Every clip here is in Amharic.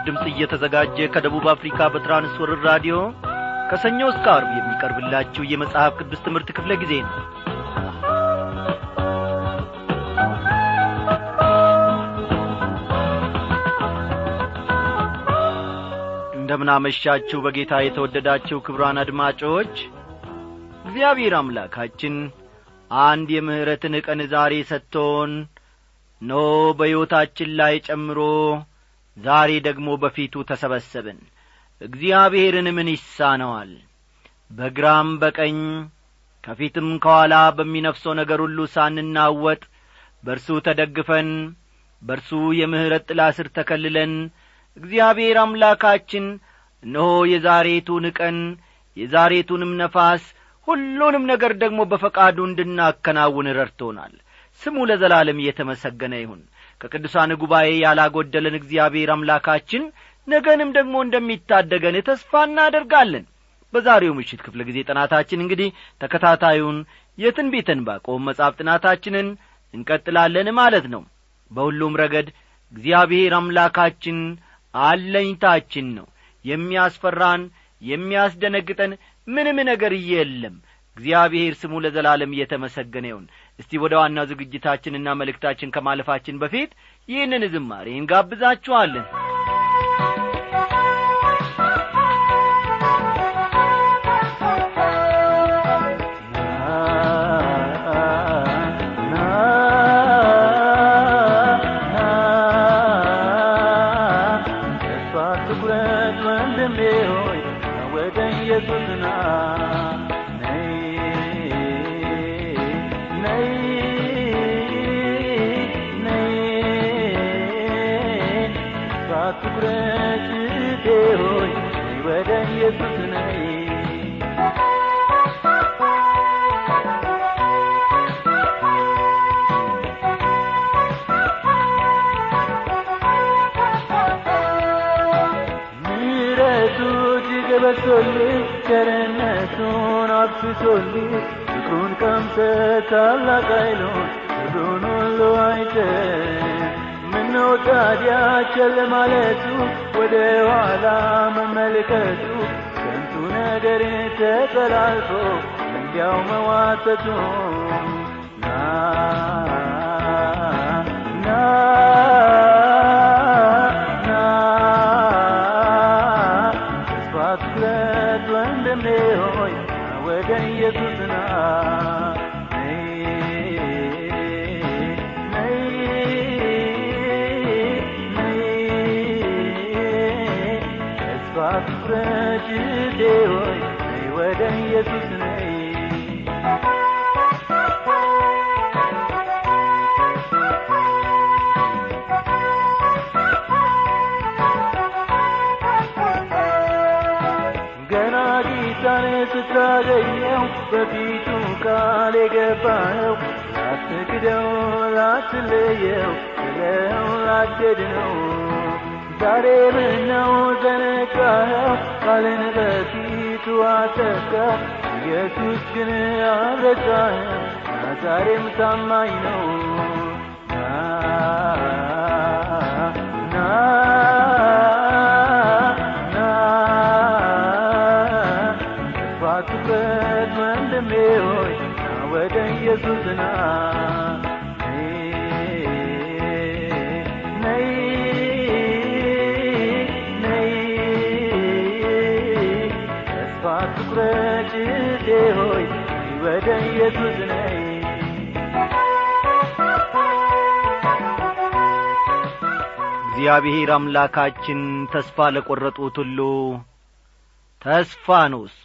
ምስራች ድምፅ እየተዘጋጀ ከደቡብ አፍሪካ በትራንስወርር ራዲዮ ከሰኞ እስከ አርብ የሚቀርብላችሁ የመጽሐፍ ቅዱስ ትምህርት ክፍለ ጊዜ ነው። እንደምናመሻችሁ በጌታ የተወደዳችሁ ክብሯን አድማጮች እግዚአብሔር አምላካችን አንድ የምሕረትን ቀን ዛሬ ሰጥቶን ኖ በሕይወታችን ላይ ጨምሮ ዛሬ ደግሞ በፊቱ ተሰበሰብን። እግዚአብሔርን ምን ይሳነዋል? በግራም በቀኝ ከፊትም ከኋላ በሚነፍሰው ነገር ሁሉ ሳንናወጥ በእርሱ ተደግፈን በእርሱ የምሕረት ጥላ ስር ተከልለን እግዚአብሔር አምላካችን እነሆ የዛሬቱን ቀን የዛሬቱንም ነፋስ ሁሉንም ነገር ደግሞ በፈቃዱ እንድናከናውን ረድቶናል። ስሙ ለዘላለም እየተመሰገነ ይሁን ከቅዱሳን ጉባኤ ያላጐደለን እግዚአብሔር አምላካችን ነገንም ደግሞ እንደሚታደገን ተስፋ እናደርጋለን። በዛሬው ምሽት ክፍለ ጊዜ ጥናታችን እንግዲህ ተከታታዩን የትንቢትን ባቆም መጻፍ ጥናታችንን እንቀጥላለን ማለት ነው። በሁሉም ረገድ እግዚአብሔር አምላካችን አለኝታችን ነው። የሚያስፈራን የሚያስደነግጠን ምንም ነገር የለም እግዚአብሔር ስሙ ለዘላለም እየተመሰገነ ይሁን። እስቲ ወደ ዋናው ዝግጅታችንና መልእክታችን ከማለፋችን በፊት ይህንን ዝማሬ እንጋብዛችኋለን ከንቱ ነገር ተጠላልፎ እንዲያው መዋተቱ ና ና ቃል የገባኸው ላትክደው ላትለየው ብለው ላትድነው ዛሬ ምነው ዘነጋኸው? ቃልን በፊቱ አተካው ኢየሱስ ግን ና ዛሬም ታማኝ ነው እግዚአብሔር አምላካችን ተስፋ ለቈረጡት ሁሉ ተስፋ ነው እሱ።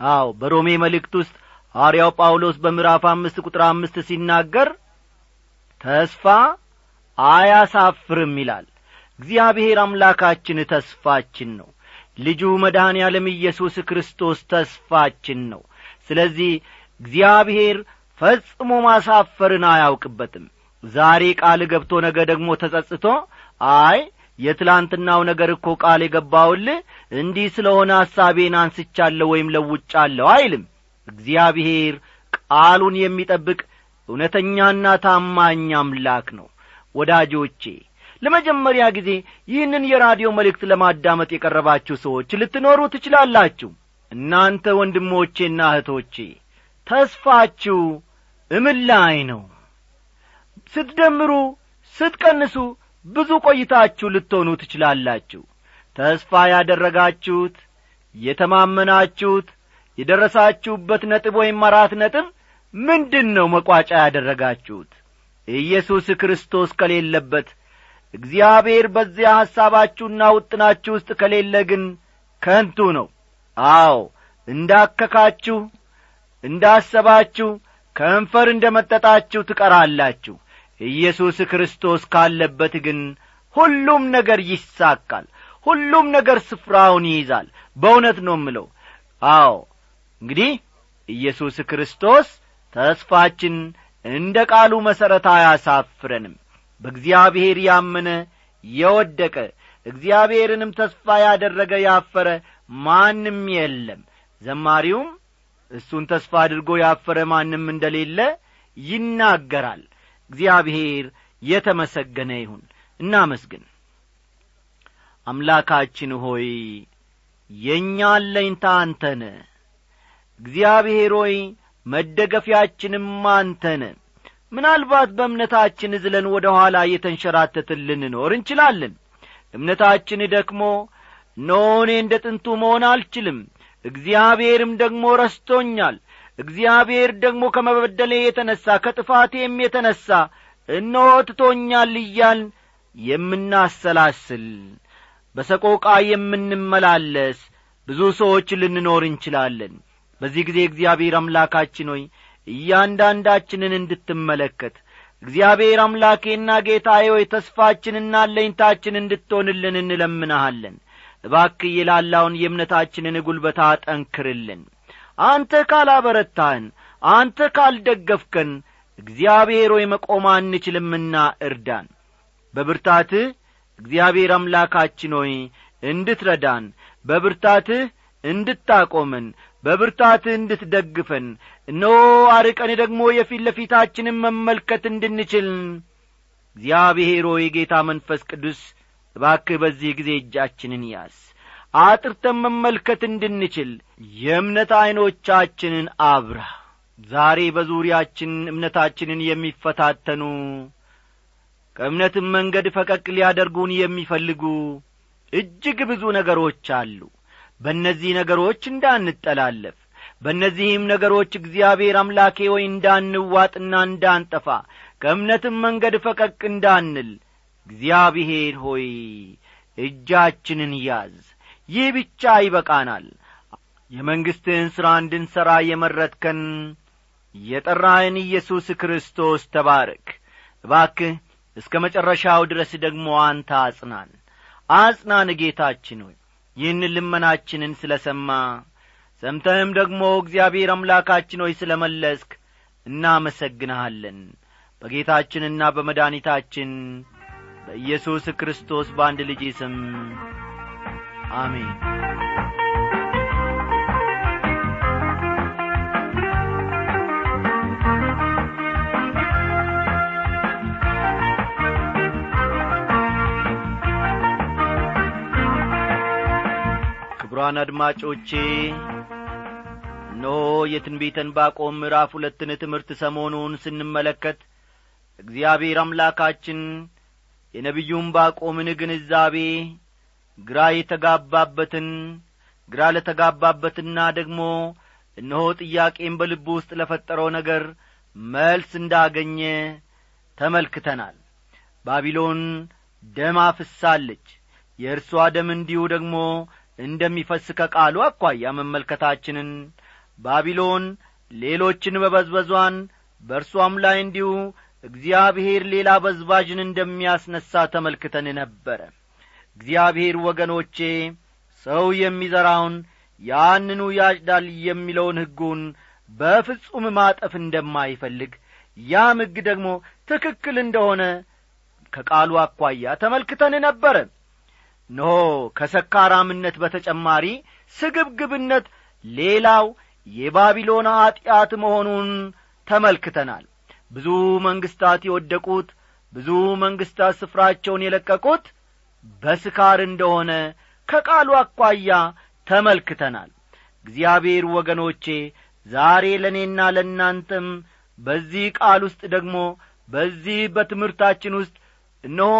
አው በሮሜ መልእክት ውስጥ ሐዋርያው ጳውሎስ በምዕራፍ አምስት ቁጥር አምስት ሲናገር ተስፋ አያሳፍርም ይላል። እግዚአብሔር አምላካችን ተስፋችን ነው። ልጁ መድኃኔ ዓለም ኢየሱስ ክርስቶስ ተስፋችን ነው። ስለዚህ እግዚአብሔር ፈጽሞ ማሳፈርን አያውቅበትም። ዛሬ ቃል ገብቶ ነገ ደግሞ ተጸጽቶ አይ የትላንትናው ነገር እኮ ቃል የገባውልህ እንዲህ ስለሆነ ሐሳቤን አንስቻለሁ ወይም ለውጫለሁ አይልም። እግዚአብሔር ቃሉን የሚጠብቅ እውነተኛና ታማኝ አምላክ ነው። ወዳጆቼ ለመጀመሪያ ጊዜ ይህንን የራዲዮ መልእክት ለማዳመጥ የቀረባችሁ ሰዎች ልትኖሩ ትችላላችሁ። እናንተ ወንድሞቼና እህቶቼ ተስፋችሁ እምን ላይ ነው። ስትደምሩ ስትቀንሱ ብዙ ቆይታችሁ ልትሆኑ ትችላላችሁ። ተስፋ ያደረጋችሁት የተማመናችሁት የደረሳችሁበት ነጥብ ወይም አራት ነጥብ ምንድን ነው መቋጫ ያደረጋችሁት። ኢየሱስ ክርስቶስ ከሌለበት እግዚአብሔር በዚያ ሐሳባችሁና ውጥናችሁ ውስጥ ከሌለ ግን ከንቱ ነው። አዎ እንዳከካችሁ እንዳሰባችሁ ከንፈር እንደ መጠጣችሁ ትቀራላችሁ ኢየሱስ ክርስቶስ ካለበት ግን ሁሉም ነገር ይሳካል ሁሉም ነገር ስፍራውን ይይዛል። በእውነት ነው ምለው አዎ እንግዲህ ኢየሱስ ክርስቶስ ተስፋችን እንደ ቃሉ መሠረት አያሳፍረንም። በእግዚአብሔር ያመነ የወደቀ እግዚአብሔርንም ተስፋ ያደረገ ያፈረ ማንም የለም። ዘማሪውም እሱን ተስፋ አድርጎ ያፈረ ማንም እንደሌለ ይናገራል እግዚአብሔር የተመሰገነ ይሁን። እናመስግን። አምላካችን ሆይ የእኛ አለኝታ አንተነ እግዚአብሔር ሆይ መደገፊያችንም አንተነ ምናልባት በእምነታችን ዝለን ወደ ኋላ እየተንሸራተትን ልንኖር እንችላለን። እምነታችን ደክሞ ኖኔ እንደ ጥንቱ መሆን አልችልም። እግዚአብሔርም ደግሞ ረስቶኛል እግዚአብሔር ደግሞ ከመበደሌ የተነሣ ከጥፋቴም የተነሣ እነሆ ትቶኛል እያልን የምናሰላስል በሰቆቃ የምንመላለስ ብዙ ሰዎች ልንኖር እንችላለን። በዚህ ጊዜ እግዚአብሔር አምላካችን ሆይ እያንዳንዳችንን እንድትመለከት እግዚአብሔር አምላኬና ጌታዬ ሆይ ተስፋችንና ለኝታችን እንድትሆንልን እንለምንሃለን። እባክ የላላውን የእምነታችንን ጒልበታ አጠንክርልን አንተ ካላበረታህን አንተ ካልደገፍከን እግዚአብሔር ሆይ መቆም አንችልምና እርዳን። በብርታትህ እግዚአብሔር አምላካችን ሆይ እንድትረዳን በብርታትህ እንድታቆመን በብርታትህ እንድትደግፈን እነሆ አርቀን ደግሞ የፊት ለፊታችንን መመልከት እንድንችል። እግዚአብሔር ሆይ ጌታ መንፈስ ቅዱስ እባክህ በዚህ ጊዜ እጃችንን ያዝ አጥርተን መመልከት እንድንችል የእምነት ዐይኖቻችንን አብራ ዛሬ በዙሪያችን እምነታችንን የሚፈታተኑ ከእምነትም መንገድ ፈቀቅ ሊያደርጉን የሚፈልጉ እጅግ ብዙ ነገሮች አሉ። በእነዚህ ነገሮች እንዳንጠላለፍ በእነዚህም ነገሮች እግዚአብሔር አምላኬ ሆይ እንዳንዋጥና እንዳንጠፋ ከእምነትም መንገድ ፈቀቅ እንዳንል እግዚአብሔር ሆይ እጃችንን ያዝ ይህ ብቻ ይበቃናል። የመንግሥትህን ሥራ እንድንሠራ የመረጥከን የጠራህን ኢየሱስ ክርስቶስ ተባረክ። እባክህ እስከ መጨረሻው ድረስ ደግሞ አንተ አጽናን። አጽናን ጌታችን ሆይ። ይህን ልመናችንን ስለ ሰማ ሰምተህም ደግሞ እግዚአብሔር አምላካችን ሆይ ስለ መለስክ እናመሰግንሃለን። በጌታችንና በመድኒታችን በኢየሱስ ክርስቶስ በአንድ ልጅ ስም አሜን። ክቡራን አድማጮቼ ኖ የትንቢተ ዕንባቆም ምዕራፍ ሁለትን ትምህርት ሰሞኑን ስንመለከት እግዚአብሔር አምላካችን የነቢዩም ባቆምን ግንዛቤ ግራ የተጋባበትን ግራ ለተጋባበትና ደግሞ እነሆ ጥያቄም በልቡ ውስጥ ለፈጠረው ነገር መልስ እንዳገኘ ተመልክተናል። ባቢሎን ደም አፍሳለች። የእርሷ ደም እንዲሁ ደግሞ እንደሚፈስ ከቃሉ አኳያ መመልከታችንን ባቢሎን ሌሎችን በበዝበዟን በእርሷም ላይ እንዲሁ እግዚአብሔር ሌላ በዝባዥን እንደሚያስነሣ ተመልክተን ነበረ እግዚአብሔር ወገኖቼ ሰው የሚዘራውን ያንኑ ያጭዳል የሚለውን ሕጉን በፍጹም ማጠፍ እንደማይፈልግ ያም ሕግ ደግሞ ትክክል እንደሆነ ከቃሉ አኳያ ተመልክተን ነበረ ኖ ከሰካራምነት በተጨማሪ ስግብግብነት ሌላው የባቢሎን ኀጢአት መሆኑን ተመልክተናል። ብዙ መንግሥታት የወደቁት ብዙ መንግሥታት ስፍራቸውን የለቀቁት በስካር እንደሆነ ከቃሉ አኳያ ተመልክተናል። እግዚአብሔር ወገኖቼ ዛሬ ለእኔና ለእናንተም በዚህ ቃል ውስጥ ደግሞ በዚህ በትምህርታችን ውስጥ እነሆ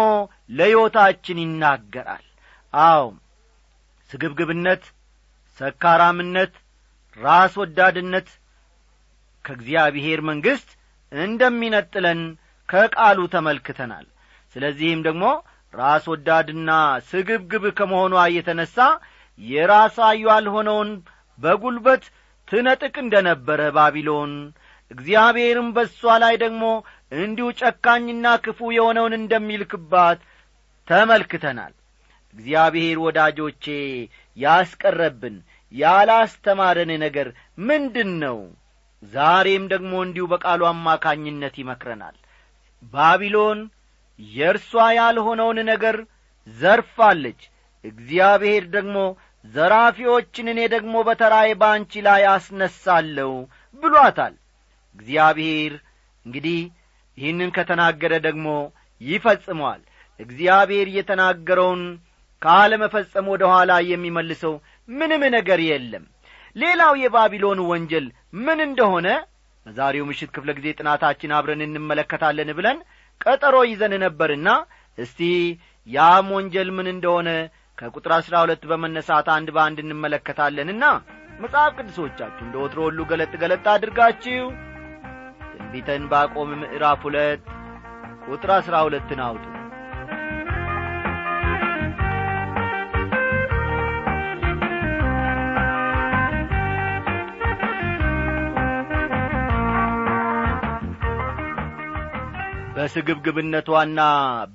ለሕይወታችን ይናገራል። አዎ ስግብግብነት ሰካራምነት ራስ ወዳድነት ከእግዚአብሔር መንግሥት እንደሚነጥለን ከቃሉ ተመልክተናል። ስለዚህም ደግሞ ራስ ወዳድና ስግብግብ ከመሆኗ የተነሣ የራሳ ያልሆነውን በጒልበት ትነጥቅ እንደ ነበረ ባቢሎን እግዚአብሔርም በእሷ ላይ ደግሞ እንዲሁ ጨካኝና ክፉ የሆነውን እንደሚልክባት ተመልክተናል። እግዚአብሔር ወዳጆቼ ያስቀረብን ያላስተማረን ነገር ምንድን ነው ዛሬም ደግሞ እንዲሁ በቃሉ አማካኝነት ይመክረናል። ባቢሎን የእርሷ ያልሆነውን ነገር ዘርፋለች። እግዚአብሔር ደግሞ ዘራፊዎችን እኔ ደግሞ በተራዬ በአንቺ ላይ አስነሳለሁ ብሏታል። እግዚአብሔር እንግዲህ ይህንን ከተናገረ ደግሞ ይፈጽመዋል። እግዚአብሔር የተናገረውን ካለመፈጸም ወደ ኋላ የሚመልሰው ምንም ነገር የለም። ሌላው የባቢሎን ወንጀል ምን እንደሆነ በዛሬው ምሽት ክፍለ ጊዜ ጥናታችን አብረን እንመለከታለን ብለን ቀጠሮ ይዘን ነበርና እስቲ ያም ወንጀል ምን እንደሆነ ከቁጥር አሥራ ሁለት በመነሳት አንድ በአንድ እንመለከታለንና መጽሐፍ ቅዱሶቻችሁ እንደ ወትሮ ሁሉ ገለጥ ገለጥ አድርጋችሁ ትንቢተ ዕንባቆም ምዕራፍ ሁለት ቁጥር አሥራ ሁለትን አውጡ በስግብግብነቷና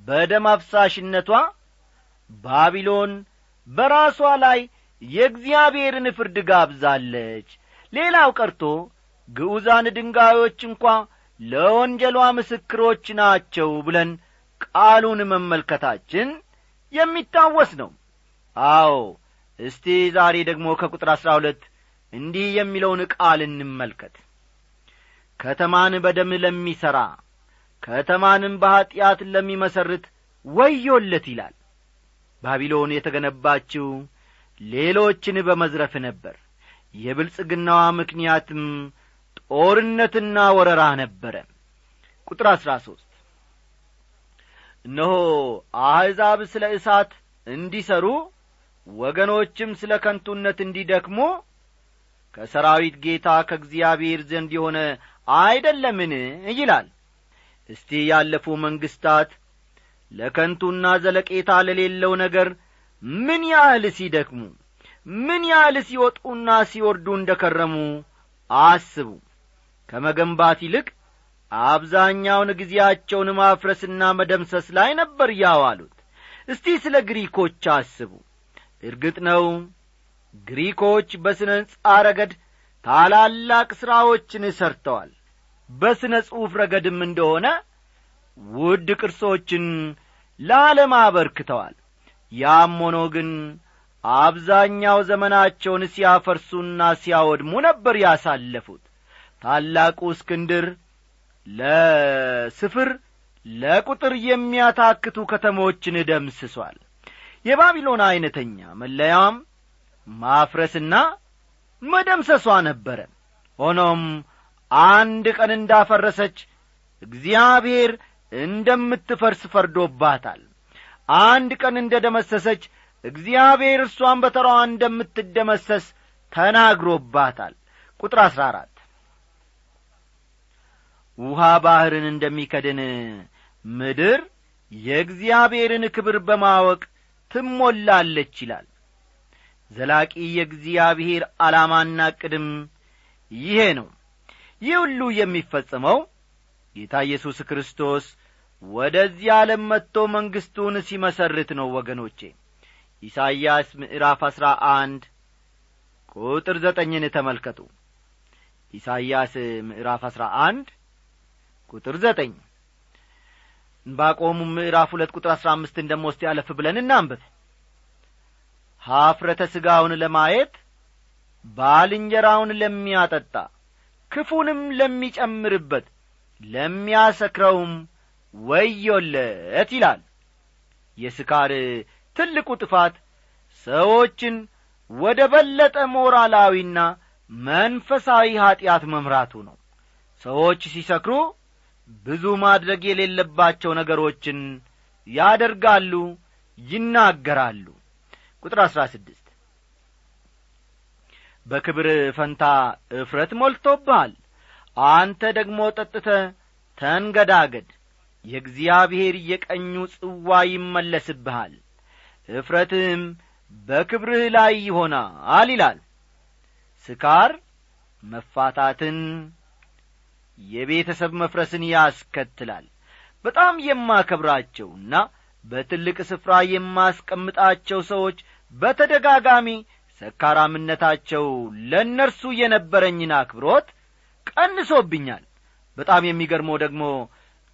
በደም አፍሳሽነቷ ባቢሎን በራሷ ላይ የእግዚአብሔርን ፍርድ ጋብዛለች። ሌላው ቀርቶ ግዑዛን ድንጋዮች እንኳ ለወንጀሏ ምስክሮች ናቸው ብለን ቃሉን መመልከታችን የሚታወስ ነው። አዎ እስቲ ዛሬ ደግሞ ከቁጥር አሥራ ሁለት እንዲህ የሚለውን ቃል እንመልከት። ከተማን በደም ለሚሠራ ከተማንም በኀጢአት ለሚመሰርት ወዮለት ይላል። ባቢሎን የተገነባችው ሌሎችን በመዝረፍ ነበር። የብልጽግናዋ ምክንያትም ጦርነትና ወረራ ነበረ። ቁጥር አሥራ ሦስት እነሆ አሕዛብ ስለ እሳት እንዲሠሩ ወገኖችም ስለ ከንቱነት እንዲደክሙ ከሰራዊት ጌታ ከእግዚአብሔር ዘንድ የሆነ አይደለምን? ይላል እስቲ ያለፉ መንግሥታት ለከንቱና ዘለቄታ ለሌለው ነገር ምን ያህል ሲደክሙ ምን ያህል ሲወጡና ሲወርዱ እንደ ከረሙ አስቡ። ከመገንባት ይልቅ አብዛኛውን ጊዜያቸውን ማፍረስና መደምሰስ ላይ ነበር ያዋሉት። እስቲ ስለ ግሪኮች አስቡ። እርግጥ ነው ግሪኮች በሥነ ሕንጻ ረገድ ታላላቅ ሥራዎችን ሰርተዋል በሥነ ጽሑፍ ረገድም እንደሆነ ውድ ቅርሶችን ለዓለም አበርክተዋል። ያም ሆኖ ግን አብዛኛው ዘመናቸውን ሲያፈርሱና ሲያወድሙ ነበር ያሳለፉት። ታላቁ እስክንድር ለስፍር ለቁጥር የሚያታክቱ ከተሞችን ደምስሷል። የባቢሎን ዐይነተኛ መለያም ማፍረስና መደምሰሷ ነበረ። ሆኖም አንድ ቀን እንዳፈረሰች እግዚአብሔር እንደምትፈርስ ፈርዶባታል። አንድ ቀን እንደ ደመሰሰች እግዚአብሔር እርሷን በተራዋ እንደምትደመሰስ ተናግሮባታል። ቁጥር አሥራ አራት ውሃ ባሕርን እንደሚከድን ምድር የእግዚአብሔርን ክብር በማወቅ ትሞላለች ይላል። ዘላቂ የእግዚአብሔር ዓላማና ቅድም ይሄ ነው ይህ ሁሉ የሚፈጸመው ጌታ ኢየሱስ ክርስቶስ ወደዚህ ዓለም መጥቶ መንግሥቱን ሲመሰርት ነው ወገኖቼ። ኢሳይያስ ምዕራፍ አሥራ አንድ ቁጥር ዘጠኝን ተመልከቱ። ኢሳይያስ ምዕራፍ አሥራ አንድ ቁጥር ዘጠኝ እንባቆሙ ምዕራፍ ሁለት ቁጥር አሥራ አምስትን ደሞ ያለፍ ብለን እናንብብ። ኀፍረተ ሥጋውን ለማየት ባልንጀራውን ለሚያጠጣ ክፉንም ለሚጨምርበት ለሚያሰክረውም ወዮለት ይላል። የስካር ትልቁ ጥፋት ሰዎችን ወደ በለጠ ሞራላዊና መንፈሳዊ ኀጢአት መምራቱ ነው። ሰዎች ሲሰክሩ ብዙ ማድረግ የሌለባቸው ነገሮችን ያደርጋሉ ይናገራሉ። ቁጥር በክብር ፈንታ እፍረት ሞልቶብሃል። አንተ ደግሞ ጠጥተ ተንገዳገድ የእግዚአብሔር የቀኙ ጽዋ ይመለስብሃል። እፍረትህም በክብርህ ላይ ይሆናል ይላል። ስካር መፋታትን የቤተሰብ መፍረስን ያስከትላል። በጣም የማከብራቸውና በትልቅ ስፍራ የማስቀምጣቸው ሰዎች በተደጋጋሚ ሰካራምነታቸው ለእነርሱ የነበረኝን አክብሮት ቀንሶብኛል። በጣም የሚገርመው ደግሞ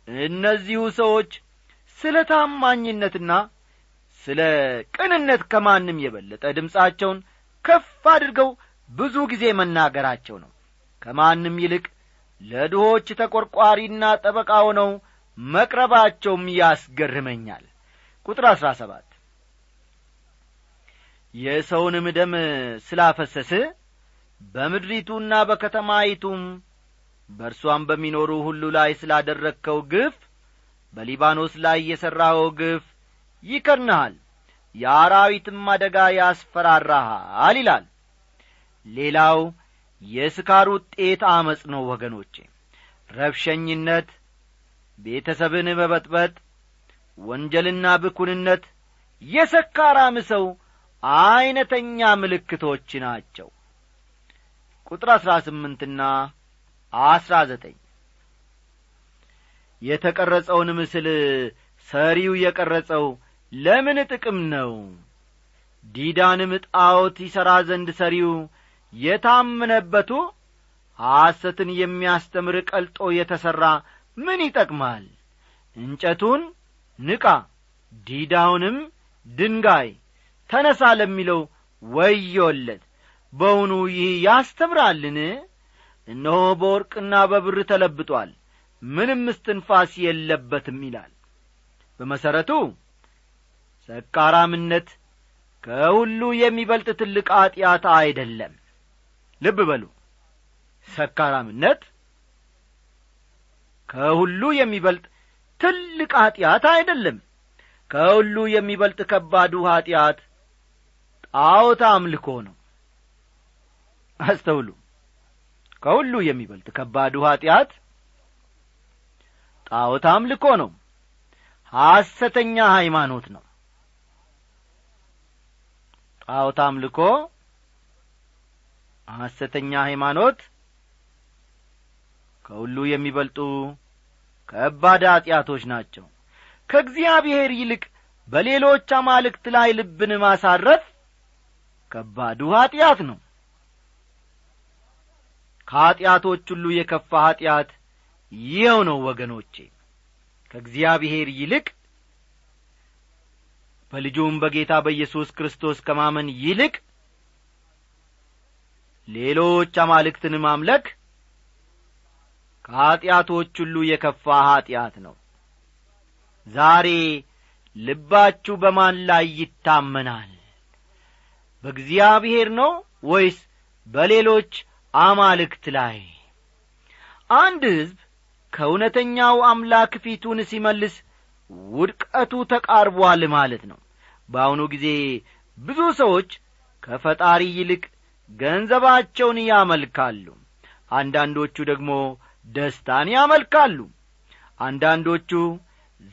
እነዚሁ ሰዎች ስለ ታማኝነትና ስለ ቅንነት ከማንም የበለጠ ድምፃቸውን ከፍ አድርገው ብዙ ጊዜ መናገራቸው ነው። ከማንም ይልቅ ለድሆች ተቈርቋሪና ጠበቃ ሆነው መቅረባቸውም ያስገርመኛል። ቁጥር አሥራ ሰባት የሰውንም ደም ስላፈሰስ በምድሪቱና በከተማይቱም በእርሷም በሚኖሩ ሁሉ ላይ ስላደረግከው ግፍ በሊባኖስ ላይ የሠራኸው ግፍ ይከድንሃል የአራዊትም አደጋ ያስፈራራሃል ይላል። ሌላው የስካር ውጤት አመፅ ነው ወገኖቼ። ረብሸኝነት ቤተሰብን መበጥበጥ ወንጀልና ብኩንነት የሰካራም ሰው ዐይነተኛ ምልክቶች ናቸው። ቁጥር አሥራ ስምንትና አሥራ ዘጠኝ የተቀረጸውን ምስል ሰሪው የቀረጸው ለምን ጥቅም ነው? ዲዳንም ጣዖት ይሠራ ዘንድ ሰሪው የታመነበቱ ሐሰትን የሚያስተምር ቀልጦ የተሠራ ምን ይጠቅማል? እንጨቱን ንቃ ዲዳውንም ድንጋይ ተነሣ ለሚለው ወዮለት። በውኑ ይህ ያስተምራልን? እነሆ በወርቅና በብር ተለብጧል ምንም እስትንፋስ የለበትም ይላል። በመሠረቱ ሰካራምነት ከሁሉ የሚበልጥ ትልቅ ኀጢአት አይደለም። ልብ በሉ ሰካራምነት ከሁሉ የሚበልጥ ትልቅ ኀጢአት አይደለም። ከሁሉ የሚበልጥ ከባዱ ኀጢአት ጣዖት አምልኮ ነው። አስተውሉ። ከሁሉ የሚበልጥ ከባዱ ኀጢአት ጣዖት አምልኮ ነው። ሐሰተኛ ሃይማኖት ነው። ጣዖት አምልኮ ሐሰተኛ ሃይማኖት ከሁሉ የሚበልጡ ከባድ ኀጢአቶች ናቸው። ከእግዚአብሔር ይልቅ በሌሎች አማልክት ላይ ልብን ማሳረፍ ከባዱ ኀጢአት ነው። ከኀጢአቶች ሁሉ የከፋ ኀጢአት ይኸው ነው ወገኖቼ። ከእግዚአብሔር ይልቅ በልጁም በጌታ በኢየሱስ ክርስቶስ ከማመን ይልቅ ሌሎች አማልክትን ማምለክ ከኀጢአቶች ሁሉ የከፋ ኀጢአት ነው። ዛሬ ልባችሁ በማን ላይ ይታመናል በእግዚአብሔር ነው ወይስ በሌሎች አማልክት ላይ? አንድ ሕዝብ ከእውነተኛው አምላክ ፊቱን ሲመልስ ውድቀቱ ተቃርቧል ማለት ነው። በአሁኑ ጊዜ ብዙ ሰዎች ከፈጣሪ ይልቅ ገንዘባቸውን ያመልካሉ። አንዳንዶቹ ደግሞ ደስታን ያመልካሉ። አንዳንዶቹ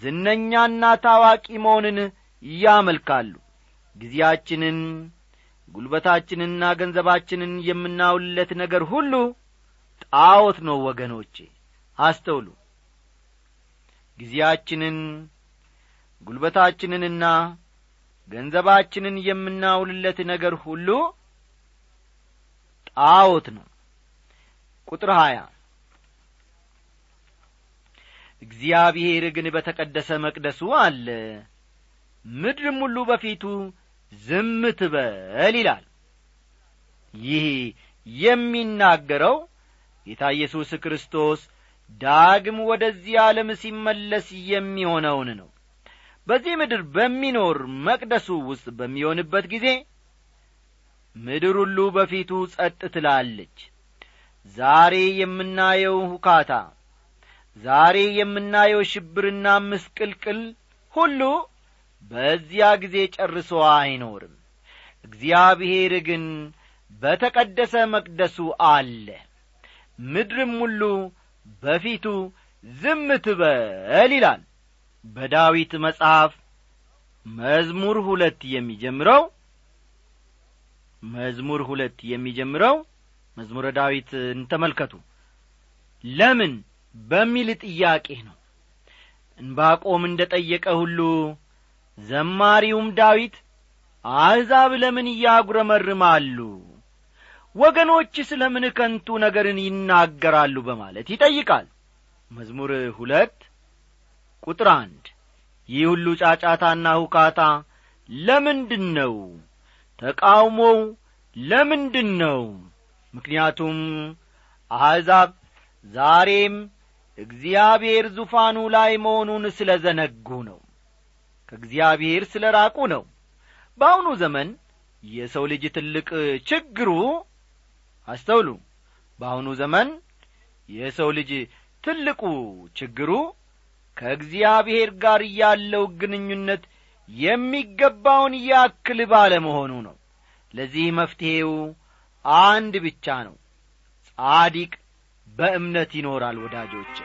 ዝነኛና ታዋቂ መሆንን ያመልካሉ። ጊዜያችንን ጉልበታችንና ገንዘባችንን የምናውልለት ነገር ሁሉ ጣዖት ነው ወገኖቼ። አስተውሉ። ጊዜያችንን ጉልበታችንንና ገንዘባችንን የምናውልለት ነገር ሁሉ ጣዖት ነው። ቁጥር ሀያ እግዚአብሔር ግን በተቀደሰ መቅደሱ አለ። ምድርም ሁሉ በፊቱ ዝም ትበል ይላል። ይህ የሚናገረው ጌታ ኢየሱስ ክርስቶስ ዳግም ወደዚህ ዓለም ሲመለስ የሚሆነውን ነው። በዚህ ምድር በሚኖር መቅደሱ ውስጥ በሚሆንበት ጊዜ ምድር ሁሉ በፊቱ ጸጥ ትላለች። ዛሬ የምናየው ሁካታ ዛሬ የምናየው ሽብርና ምስቅልቅል ሁሉ በዚያ ጊዜ ጨርሶ አይኖርም። እግዚአብሔር ግን በተቀደሰ መቅደሱ አለ። ምድርም ሁሉ በፊቱ ዝም ትበል ይላል። በዳዊት መጽሐፍ መዝሙር ሁለት የሚጀምረው መዝሙር ሁለት የሚጀምረው መዝሙረ ዳዊት እንተመልከቱ ለምን በሚል ጥያቄ ነው። እንባቆም እንደ ጠየቀ ሁሉ ዘማሪውም ዳዊት አሕዛብ ለምን እያጉረመርማሉ? ወገኖች ስለ ምን ከንቱ ነገርን ይናገራሉ? በማለት ይጠይቃል። መዝሙር ሁለት ቁጥር አንድ ይህ ሁሉ ጫጫታና ሁካታ ለምንድን ነው ተቃውሞው ለምንድን ነው ምክንያቱም አሕዛብ ዛሬም እግዚአብሔር ዙፋኑ ላይ መሆኑን ስለ ዘነጉ ነው ከእግዚአብሔር ስለ ራቁ ነው። በአሁኑ ዘመን የሰው ልጅ ትልቅ ችግሩ አስተውሉ። በአሁኑ ዘመን የሰው ልጅ ትልቁ ችግሩ ከእግዚአብሔር ጋር ያለው ግንኙነት የሚገባውን ያክል ባለመሆኑ ነው። ለዚህ መፍትሔው አንድ ብቻ ነው። ጻዲቅ በእምነት ይኖራል ወዳጆች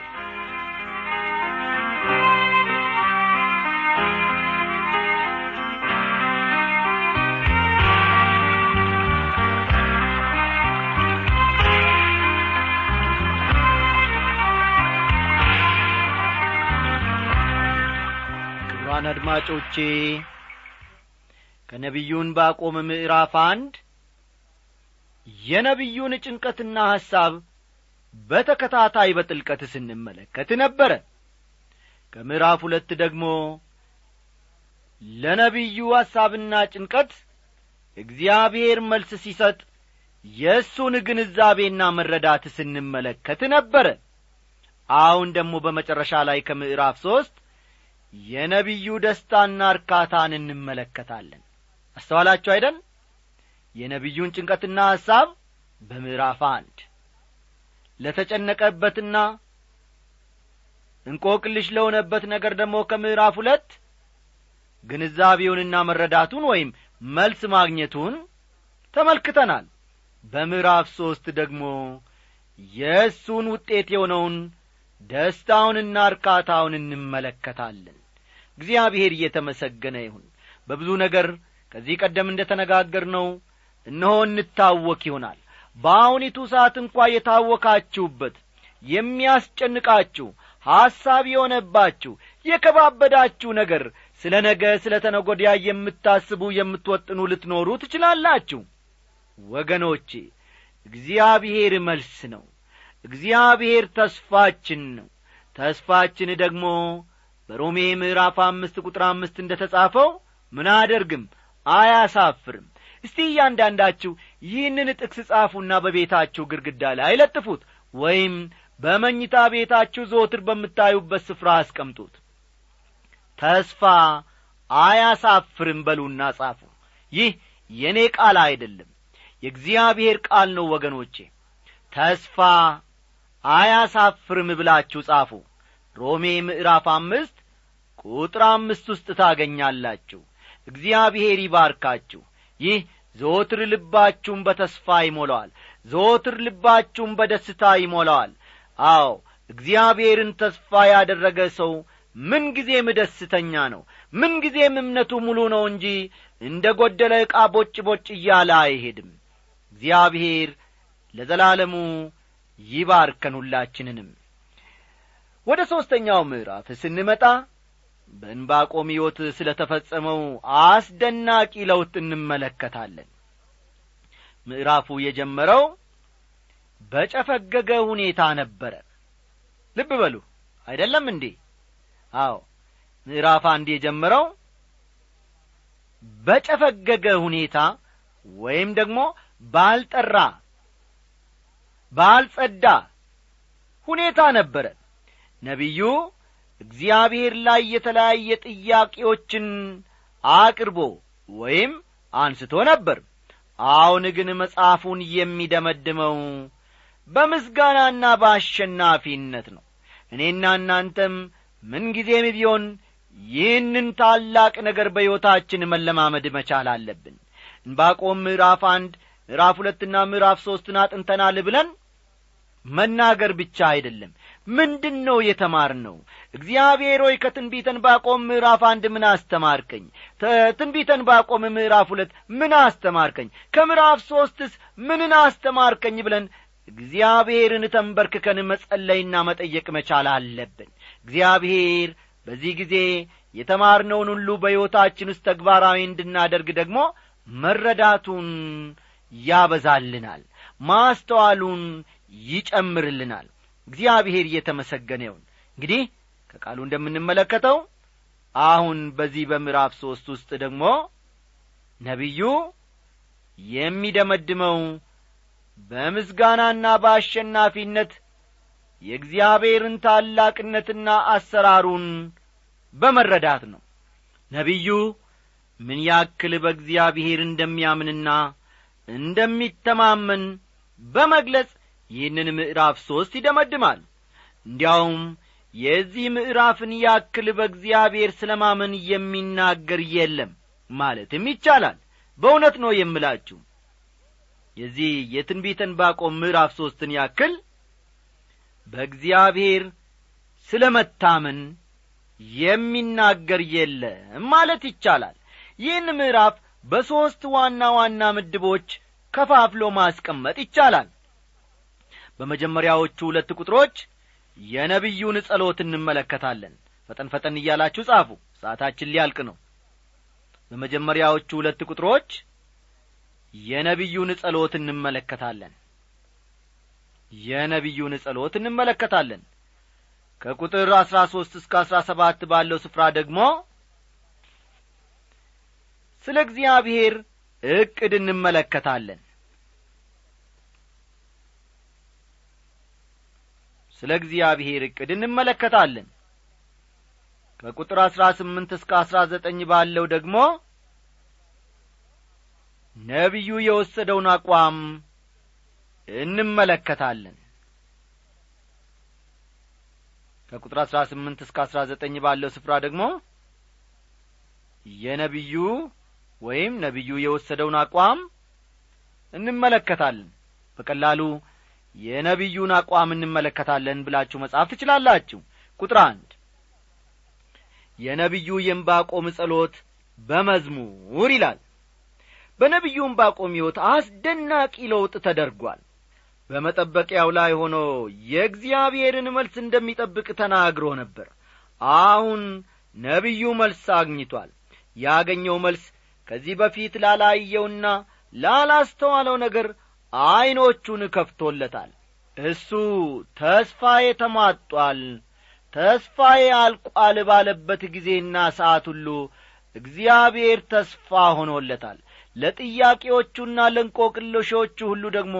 ክቡራን አድማጮቼ። ከነቢዩን ባቆም ምዕራፍ አንድ የነቢዩን ጭንቀትና ሐሳብ በተከታታይ በጥልቀት ስንመለከት ነበረ። ከምዕራፍ ሁለት ደግሞ ለነቢዩ ሐሳብና ጭንቀት እግዚአብሔር መልስ ሲሰጥ የእሱን ግንዛቤና መረዳት ስንመለከት ነበረ። አሁን ደግሞ በመጨረሻ ላይ ከምዕራፍ ሦስት የነቢዩ ደስታና እርካታን እንመለከታለን። አስተዋላችሁ አይደል? የነቢዩን ጭንቀትና ሐሳብ በምዕራፍ አንድ ለተጨነቀበትና እንቆቅልሽ ለሆነበት ነገር ደግሞ ከምዕራፍ ሁለት ግንዛቤውንና መረዳቱን ወይም መልስ ማግኘቱን ተመልክተናል። በምዕራፍ ሦስት ደግሞ የእሱን ውጤት የሆነውን ደስታውንና እርካታውን እንመለከታለን እግዚአብሔር እየተመሰገነ ይሁን። በብዙ ነገር ከዚህ ቀደም እንደ ተነጋገርነው እነሆ እንታወክ ይሆናል። በአሁኒቱ ሰዓት እንኳ የታወካችሁበት የሚያስጨንቃችሁ ሐሳብ የሆነባችሁ የከባበዳችሁ ነገር ስለ ነገ ስለ ተነጐዲያ የምታስቡ የምትወጥኑ ልትኖሩ ትችላላችሁ። ወገኖቼ እግዚአብሔር መልስ ነው። እግዚአብሔር ተስፋችን ነው። ተስፋችን ደግሞ በሮሜ ምዕራፍ አምስት ቁጥር አምስት እንደ ተጻፈው ምን አደርግም? አያሳፍርም። እስቲ እያንዳንዳችሁ ይህንን ጥቅስ ጻፉና በቤታችሁ ግርግዳ ላይ ለጥፉት ወይም በመኝታ ቤታችሁ ዘወትር በምታዩበት ስፍራ አስቀምጡት። ተስፋ አያሳፍርም በሉና ጻፉ። ይህ የእኔ ቃል አይደለም የእግዚአብሔር ቃል ነው ወገኖቼ። ተስፋ አያሳፍርም ብላችሁ ጻፉ። ሮሜ ምዕራፍ አምስት ቁጥር አምስት ውስጥ ታገኛላችሁ። እግዚአብሔር ይባርካችሁ። ይህ ዘወትር ልባችሁን በተስፋ ይሞላዋል። ዘወትር ልባችሁን በደስታ ይሞላዋል። አዎ እግዚአብሔርን ተስፋ ያደረገ ሰው ምንጊዜም ደስተኛ ነው። ምንጊዜም እምነቱ ሙሉ ነው እንጂ እንደ ጐደለ ዕቃ ቦጭ ቦጭ እያለ አይሄድም። እግዚአብሔር ለዘላለሙ ይባርከን ሁላችንንም። ወደ ሦስተኛው ምዕራፍ ስንመጣ በእንባቆም ሕይወት ስለ ተፈጸመው አስደናቂ ለውጥ እንመለከታለን። ምዕራፉ የጀመረው በጨፈገገ ሁኔታ ነበረ። ልብ በሉ አይደለም እንዴ? አዎ ምዕራፍ አንድ የጀመረው በጨፈገገ ሁኔታ ወይም ደግሞ ባልጠራ ባልጸዳ ሁኔታ ነበረ። ነቢዩ እግዚአብሔር ላይ የተለያየ ጥያቄዎችን አቅርቦ ወይም አንስቶ ነበር። አሁን ግን መጽሐፉን የሚደመድመው በምስጋናና በአሸናፊነት ነው። እኔና እናንተም ምንጊዜም ቢሆን ይህንን ታላቅ ነገር በሕይወታችን መለማመድ መቻል አለብን። እንባቆም ምዕራፍ አንድ ምዕራፍ ሁለትና ምዕራፍ ሦስትን አጥንተናል ብለን መናገር ብቻ አይደለም ምንድን ነው የተማር ነው እግዚአብሔር ሆይ ከትንቢተን ባቆም ምዕራፍ አንድ ምን አስተማርከኝ? ትንቢተን ባቆም ምዕራፍ ሁለት ምን አስተማርከኝ? ከምዕራፍ ሦስትስ ምንን አስተማርከኝ ብለን እግዚአብሔርን ተንበርክከን መጸለይና መጠየቅ መቻል አለብን። እግዚአብሔር በዚህ ጊዜ የተማርነውን ሁሉ በሕይወታችን ውስጥ ተግባራዊ እንድናደርግ ደግሞ መረዳቱን ያበዛልናል ማስተዋሉን ይጨምርልናል እግዚአብሔር እየተመሰገነ ይሁን። እንግዲህ ከቃሉ እንደምንመለከተው አሁን በዚህ በምዕራፍ ሦስት ውስጥ ደግሞ ነቢዩ የሚደመድመው በምስጋናና በአሸናፊነት የእግዚአብሔርን ታላቅነትና አሰራሩን በመረዳት ነው። ነቢዩ ምን ያክል በእግዚአብሔር እንደሚያምንና እንደሚተማመን በመግለጽ ይህንን ምዕራፍ ሦስት ይደመድማል። እንዲያውም የዚህ ምዕራፍን ያክል በእግዚአብሔር ስለ ማመን የሚናገር የለም ማለትም ይቻላል። በእውነት ነው የምላችሁ። የዚህ የትንቢተን ባቆም ምዕራፍ ሦስትን ያክል በእግዚአብሔር ስለ መታመን የሚናገር የለም ማለት ይቻላል። ይህን ምዕራፍ በሦስት ዋና ዋና ምድቦች ከፋፍሎ ማስቀመጥ ይቻላል በመጀመሪያዎቹ ሁለት ቁጥሮች የነቢዩን ጸሎት እንመለከታለን። ፈጠን ፈጠን እያላችሁ ጻፉ። ሰዓታችን ሊያልቅ ነው። በመጀመሪያዎቹ ሁለት ቁጥሮች የነቢዩን ጸሎት እንመለከታለን። የነቢዩን ጸሎት እንመለከታለን። ከቁጥር አሥራ ሦስት እስከ አሥራ ሰባት ባለው ስፍራ ደግሞ ስለ እግዚአብሔር ዕቅድ እንመለከታለን ስለ እግዚአብሔር ዕቅድ እንመለከታለን። ከቁጥር አሥራ ስምንት እስከ አሥራ ዘጠኝ ባለው ደግሞ ነቢዩ የወሰደውን አቋም እንመለከታለን። ከቁጥር አሥራ ስምንት እስከ አሥራ ዘጠኝ ባለው ስፍራ ደግሞ የነቢዩ ወይም ነቢዩ የወሰደውን አቋም እንመለከታለን። በቀላሉ የነቢዩን አቋም እንመለከታለን ብላችሁ መጻፍ ትችላላችሁ። ቁጥር አንድ የነቢዩ የእምባቆም ጸሎት በመዝሙር ይላል። በነቢዩ እምባቆም ሕይወት አስደናቂ ለውጥ ተደርጓል። በመጠበቂያው ላይ ሆኖ የእግዚአብሔርን መልስ እንደሚጠብቅ ተናግሮ ነበር። አሁን ነቢዩ መልስ አግኝቷል። ያገኘው መልስ ከዚህ በፊት ላላየውና ላላስተዋለው ነገር ዐይኖቹን ከፍቶለታል። እሱ ተስፋዬ ተሟጧል። ተስፋዬ አልቋል ባለበት ጊዜና ሰዓት ሁሉ እግዚአብሔር ተስፋ ሆኖለታል። ለጥያቄዎቹና ለእንቆቅልሾቹ ሁሉ ደግሞ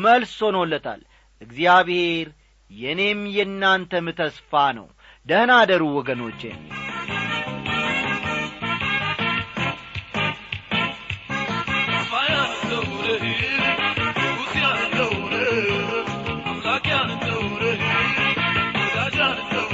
መልስ ሆኖለታል። እግዚአብሔር የእኔም የእናንተም ተስፋ ነው። ደህና አደሩ ወገኖቼ Let it go.